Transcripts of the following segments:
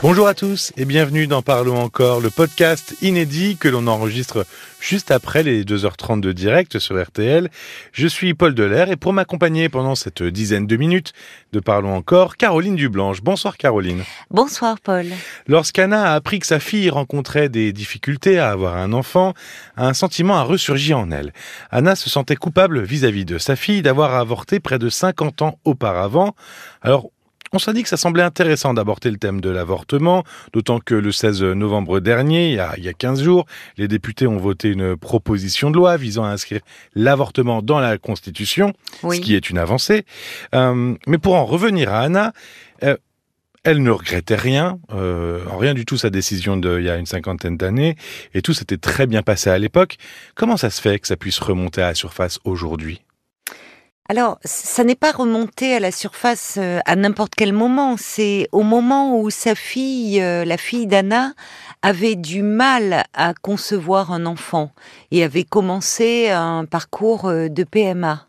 Bonjour à tous et bienvenue dans Parlons encore, le podcast inédit que l'on enregistre juste après les 2h30 de direct sur RTL. Je suis Paul Delair et pour m'accompagner pendant cette dizaine de minutes de Parlons encore, Caroline Dublanche. Bonsoir Caroline. Bonsoir Paul. Lorsqu'Anna a appris que sa fille rencontrait des difficultés à avoir un enfant, un sentiment a ressurgi en elle. Anna se sentait coupable vis-à-vis de sa fille d'avoir avorté près de 50 ans auparavant. Alors on s'est dit que ça semblait intéressant d'aborder le thème de l'avortement, d'autant que le 16 novembre dernier, il y, a, il y, a, 15 jours, les députés ont voté une proposition de loi visant à inscrire l'avortement dans la Constitution, Oui. ce qui est une avancée. Euh, mais pour en revenir à Anna, euh, elle ne regrettait rien, euh, rien du tout sa décision d'il y a une cinquantaine d'années, et tout s'était très bien passé à l'époque. Comment ça se fait que ça puisse remonter à la surface aujourd'hui? Alors, ça n'est pas remonté à la surface euh, à n'importe quel moment. C'est au moment où sa fille, euh, la fille d'Anna, avait du mal à concevoir un enfant et avait commencé un parcours euh, de PMA.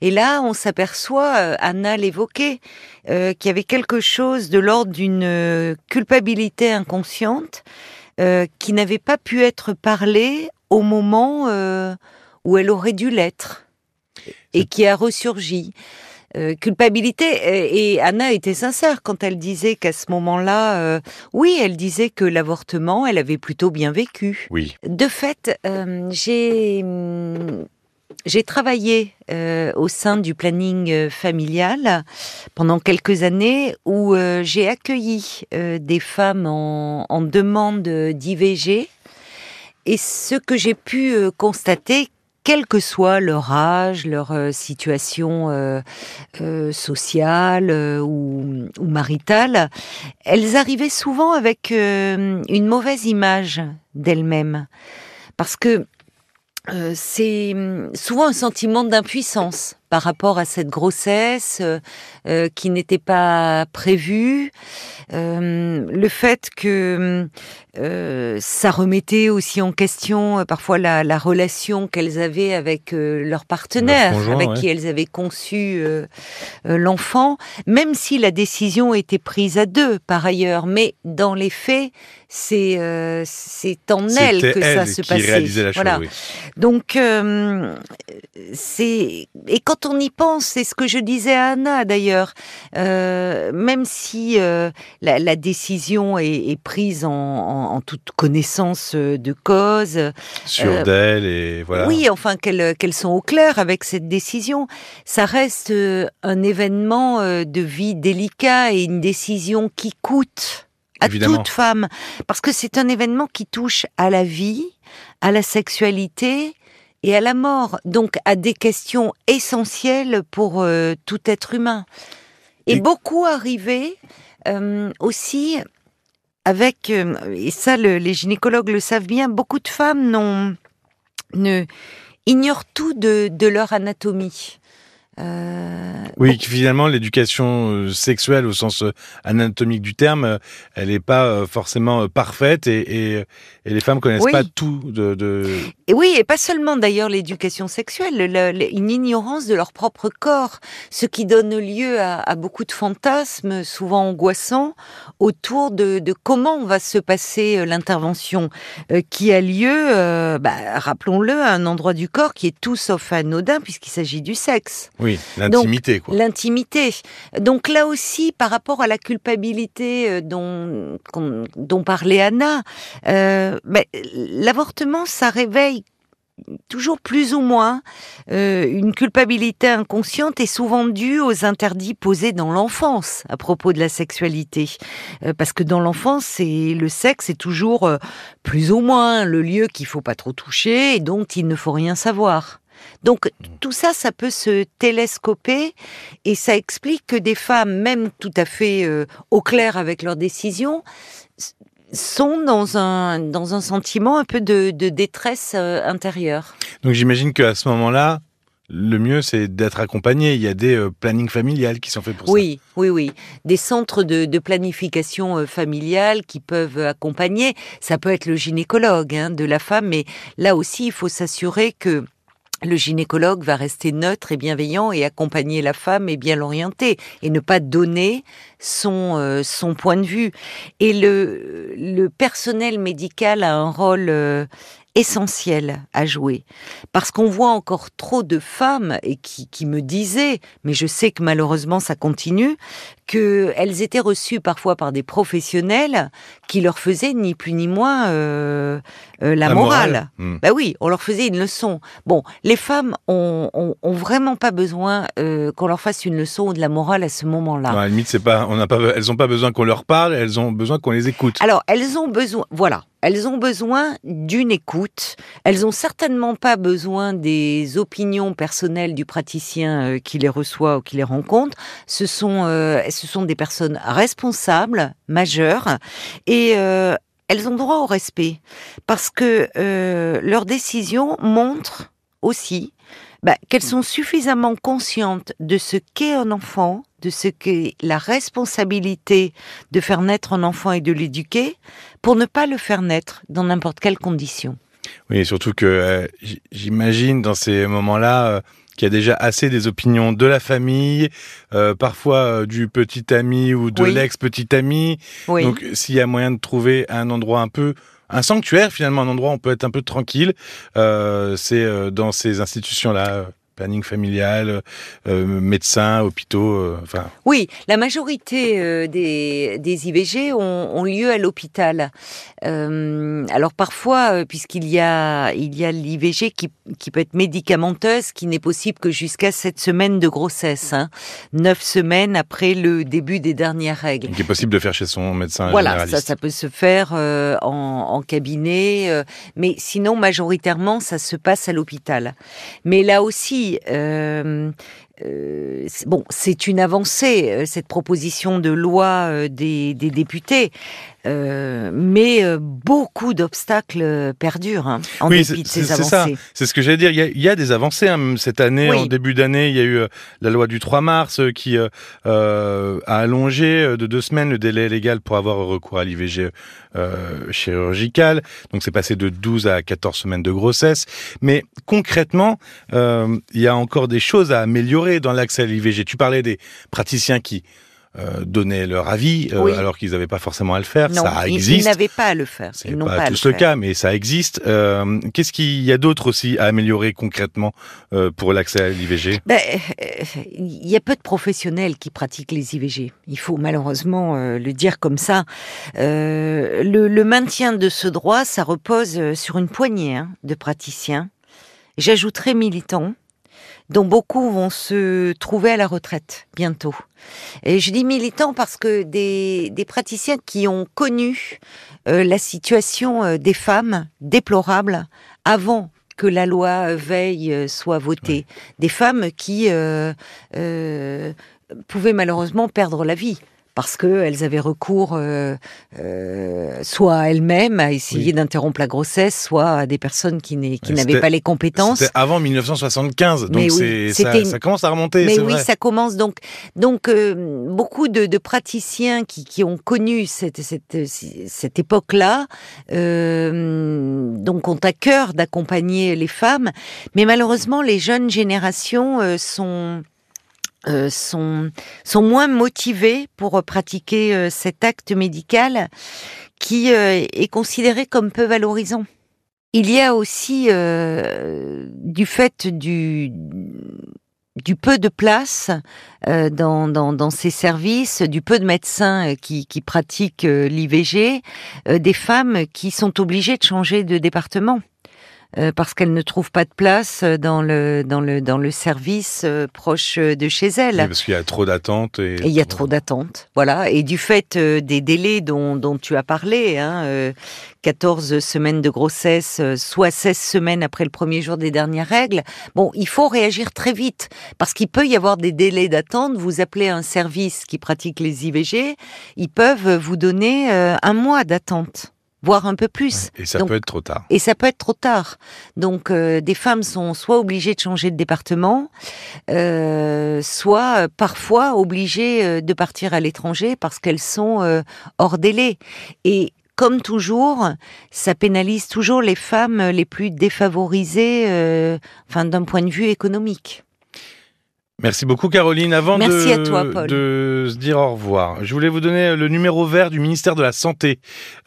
Et là, on s'aperçoit, Anna l'évoquait, euh, qu'il y avait quelque chose de l'ordre d'une culpabilité inconsciente euh, qui n'avait pas pu être parlée au moment où elle aurait dû l'être et qui a ressurgi. Euh, culpabilité et, et Anna était sincère quand elle disait qu'à ce moment-là, euh, oui, elle disait que l'avortement, elle avait plutôt bien vécu. Oui. De fait, euh, j'ai hum, j'ai travaillé euh, au sein du planning euh, familial pendant quelques années où euh, j'ai accueilli euh, des femmes en, en demande d'IVG et ce que j'ai pu euh, constater quel que soit leur âge, leur euh, situation euh, euh, sociale ou, ou maritale, elles arrivaient souvent avec une mauvaise image d'elles-mêmes. Parce que c'est hum, souvent un sentiment d'impuissance par rapport à cette grossesse euh, euh, qui n'était pas prévue. Euh, le fait que euh, ça remettait aussi en question parfois la, la relation qu'elles avaient avec leur partenaire, Leur conjoint, avec ouais. qui elles avaient conçu l'enfant, même si la décision était prise à deux par ailleurs. Mais dans les faits, c'est c'est en elle que ça se qui passait. réalisait la chose. Voilà. oui. Donc, c'est et quand on y pense, c'est ce que je disais à Anna d'ailleurs. euh, même si euh, la, la décision est, est prise en, en- en toute connaissance euh, de cause, Sûr Euh, d'elle et voilà. oui, enfin qu'elles sont au clair avec cette décision, ça reste un événement de vie délicat et une décision qui coûte à Évidemment. toute femme, parce que c'est un événement qui touche à la vie, à la sexualité et à la mort, donc à des questions essentielles pour euh, tout être humain. Et, Et- beaucoup arrivaient euh, aussi avec, euh, et ça le- les gynécologues le savent bien, beaucoup de femmes n'ont ne ignorent tout de, de leur anatomie. Euh, Oui, finalement, l'éducation euh, sexuelle au sens euh, anatomique du terme, elle n'est pas forcément parfaite et, et, et les femmes connaissent Oui. pas tout de, de... Et oui, et pas seulement d'ailleurs l'éducation sexuelle, le- le- une ignorance de leur propre corps, ce qui donne lieu à, à beaucoup de fantasmes, souvent angoissants, autour de, de comment va se passer l'intervention euh, qui a lieu, euh, bah, rappelons-le, à un endroit du corps qui est tout sauf anodin puisqu'il s'agit du sexe. Oui, l'intimité, quoi. L'intimité. Donc là aussi, par rapport à la culpabilité euh, dont, parlait Anna, euh, ben, l'avortement, ça réveille toujours plus ou moins euh, une culpabilité inconsciente et souvent due aux interdits posés dans l'enfance à propos de la sexualité. Euh, parce que dans l'enfance, c'est le sexe est toujours euh, plus ou moins le lieu qu'il faut pas trop toucher et dont il ne faut rien savoir. Donc tout ça, ça peut se télescoper et ça explique que des femmes, même tout à fait euh, au clair avec leurs décisions, sont dans un, dans un sentiment un peu de, de détresse euh, intérieure. Donc j'imagine qu'à ce moment-là, le mieux, c'est d'être accompagné. Il y a des euh, plannings familiales qui sont faits pour Oui, oui, oui. Des centres de, de planification euh, familiale qui peuvent accompagner. Ça peut être le gynécologue hein, de la femme, mais là aussi, il faut s'assurer que le gynécologue va rester neutre et bienveillant et accompagner la femme et bien l'orienter et ne pas donner son euh, son point de vue. Et le le personnel médical a un rôle euh, essentiel à jouer. Parce qu'on voit encore trop de femmes, et qui, qui me disaient, mais je sais que malheureusement ça continue, qu'elles étaient reçues parfois par des professionnels qui leur faisaient ni plus ni moins euh, euh, la, morale. Hmm. Bah oui, on leur faisait une leçon. Bon, les femmes ont, ont, ont vraiment pas besoin euh, qu'on leur fasse une leçon de la morale à ce moment-là. à la limite, c'est pas, on pas, elles ont pas besoin qu'on leur parle, elles ont besoin qu'on les écoute. Alors, elles ont besoin, voilà, elles ont besoin d'une écoute. Elles ont certainement pas besoin des opinions personnelles du praticien euh, qui les reçoit ou qui les rencontre. Ce sont, euh, ce sont des personnes responsables, majeures, et euh, elles ont droit au respect parce que leurs décisions montrent aussi bah, qu'elles sont suffisamment conscientes de ce qu'est un enfant, de ce qu'est la responsabilité de faire naître un enfant et de l'éduquer, pour ne pas le faire naître dans n'importe quelle condition. Oui, surtout que euh, j'imagine dans ces moments-là euh, qu'il y a déjà assez des opinions de la famille, euh, parfois du petit ami ou de l'ex-petit ami. Donc s'il y a moyen de trouver un endroit un peu un sanctuaire finalement, un endroit où on peut être un peu tranquille. Euh, c'est euh, dans ces institutions-là planning familial, euh, médecins, hôpitaux, euh, enfin. Oui, la majorité euh, des, des IVG ont, ont lieu à l'hôpital. Alors parfois, puisqu'il y a il y a l'IVG qui, qui peut être médicamenteuse, qui n'est possible que jusqu'à sept semaines de grossesse, hein, neuf semaines après le début des dernières règles. Qui est possible de faire chez son médecin voilà, généraliste. ça, ça peut se faire en, en cabinet, mais sinon majoritairement ça se passe à l'hôpital. Mais là aussi i euh, bon, c'est une avancée, euh, cette proposition de loi des, députés, mais beaucoup d'obstacles perdurent hein, en dépit de ces avancées. C'est ce que j'allais dire. Il y, a, des avancées hein. cette année. En début d'année, il y a eu la loi du 3 mars qui a allongé de deux semaines le délai légal pour avoir recours à l'IVG chirurgical. Donc c'est passé de 12 à 14 semaines de grossesse. Mais concrètement, il y a encore des choses à améliorer dans l'accès à l'IVG. Tu parlais des praticiens qui euh, donnaient leur avis euh, alors qu'ils n'avaient pas forcément à le faire. ça existe. Ils n'avaient pas à le faire. C'est pas, pas tous le, cas, mais ça existe. Euh, Qu'est-ce qu'il y a d'autre aussi à améliorer concrètement pour l'accès à l'IVG ben, Il y a peu de professionnels qui pratiquent les IVG. Il faut malheureusement le dire comme ça. Le, le, maintien de ce droit, ça repose sur une poignée hein, de praticiens. J'ajouterai militants dont beaucoup vont se trouver à la retraite bientôt. Et je dis militants parce que des, des praticiens qui ont connu euh, la situation euh, des femmes déplorable avant que la loi veille euh, soit votée, des femmes qui pouvaient malheureusement perdre la vie parce qu'elles avaient recours euh, euh, soit à elles-mêmes à essayer d'interrompre la grossesse, soit à des personnes qui n'avaient pas les compétences. C'était avant 1975, donc ça, ça, commence à remonter. Mais oui, ça commence donc. Donc euh, beaucoup de, de, praticiens qui, qui, ont connu cette, cette, cette époque-là, euh, donc ont à cœur d'accompagner les femmes, mais malheureusement les jeunes générations euh, sont euh, sont, sont moins motivés pour pratiquer euh, cet acte médical qui euh, est considéré comme peu valorisant. Il y a aussi, du fait du, du peu de place dans, dans, dans, ces services, du peu de médecins qui, qui pratiquent l'IVG, des femmes qui sont obligées de changer de département. Euh, parce qu'elle ne trouve pas de place dans le dans le dans le service euh, proche de chez elle. parce qu'il y a trop d'attentes et... il y a trop d'attentes, voilà. Et du fait euh, des délais dont dont tu as parlé, hein, 14 semaines de grossesse, soit 16 semaines après le premier jour des dernières règles. Bon, il faut réagir très vite parce qu'il peut y avoir des délais d'attente. Vous appelez un service qui pratique les IVG, ils peuvent vous donner un mois d'attente voire un peu plus. Et ça peut être trop tard. Et ça peut être trop tard. Donc euh, des femmes sont soit obligées de changer de département, euh, soit euh, parfois obligées de partir à l'étranger parce qu'elles sont hors délai. Et comme toujours, ça pénalise toujours les femmes les plus défavorisées, euh, enfin d'un point de vue économique. Merci beaucoup Caroline. Avant de, de, se dire au revoir, je voulais vous donner le numéro vert du ministère de la Santé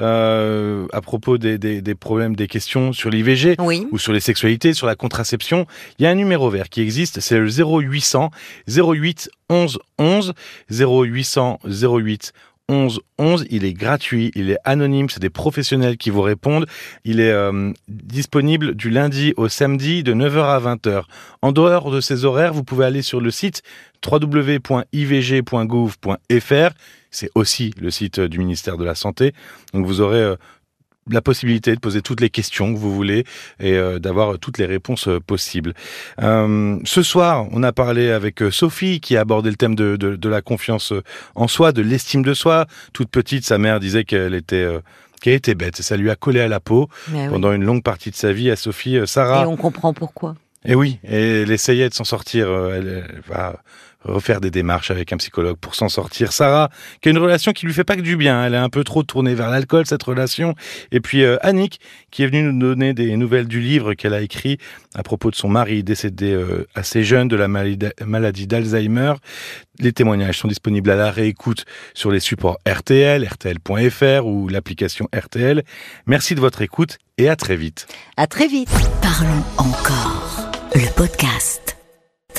euh, à propos des, des, des, problèmes, des questions sur l'IVG ou sur les sexualités, sur la contraception. Il y a un numéro vert qui existe, c'est le 0800 08 11 11 0800 08 11 11. Il est gratuit, il est anonyme, c'est des professionnels qui vous répondent. Il est euh, disponible du lundi au samedi de 9h à 20h. En dehors de ces horaires, vous pouvez aller sur le site www.ivg.gouv.fr. C'est aussi le site du ministère de la Santé. Donc vous aurez euh, la possibilité de poser toutes les questions que vous voulez et euh, d'avoir toutes les réponses euh, possibles. Euh, ce soir, on a parlé avec Sophie qui a abordé le thème de, de, de la confiance en soi, de l'estime de soi. Toute petite, sa mère disait qu'elle était qu'elle était bête. Ça lui a collé à la peau pendant une longue partie de sa vie à Sophie. Sarah. Et on comprend pourquoi. Et oui, elle essayait de s'en sortir. Elle, elle va refaire des démarches avec un psychologue pour s'en sortir. Sarah, qui a une relation qui lui fait pas que du bien, elle est un peu trop tournée vers l'alcool, cette relation. Et puis euh, Annick, qui est venue nous donner des nouvelles du livre qu'elle a écrit à propos de son mari décédé euh, assez jeune de la maladie d'Alzheimer. Les témoignages sont disponibles à la réécoute sur les supports RTL, rtl.fr ou l'application RTL. Merci de votre écoute et à très vite. À très vite. Parlons encore. Le podcast.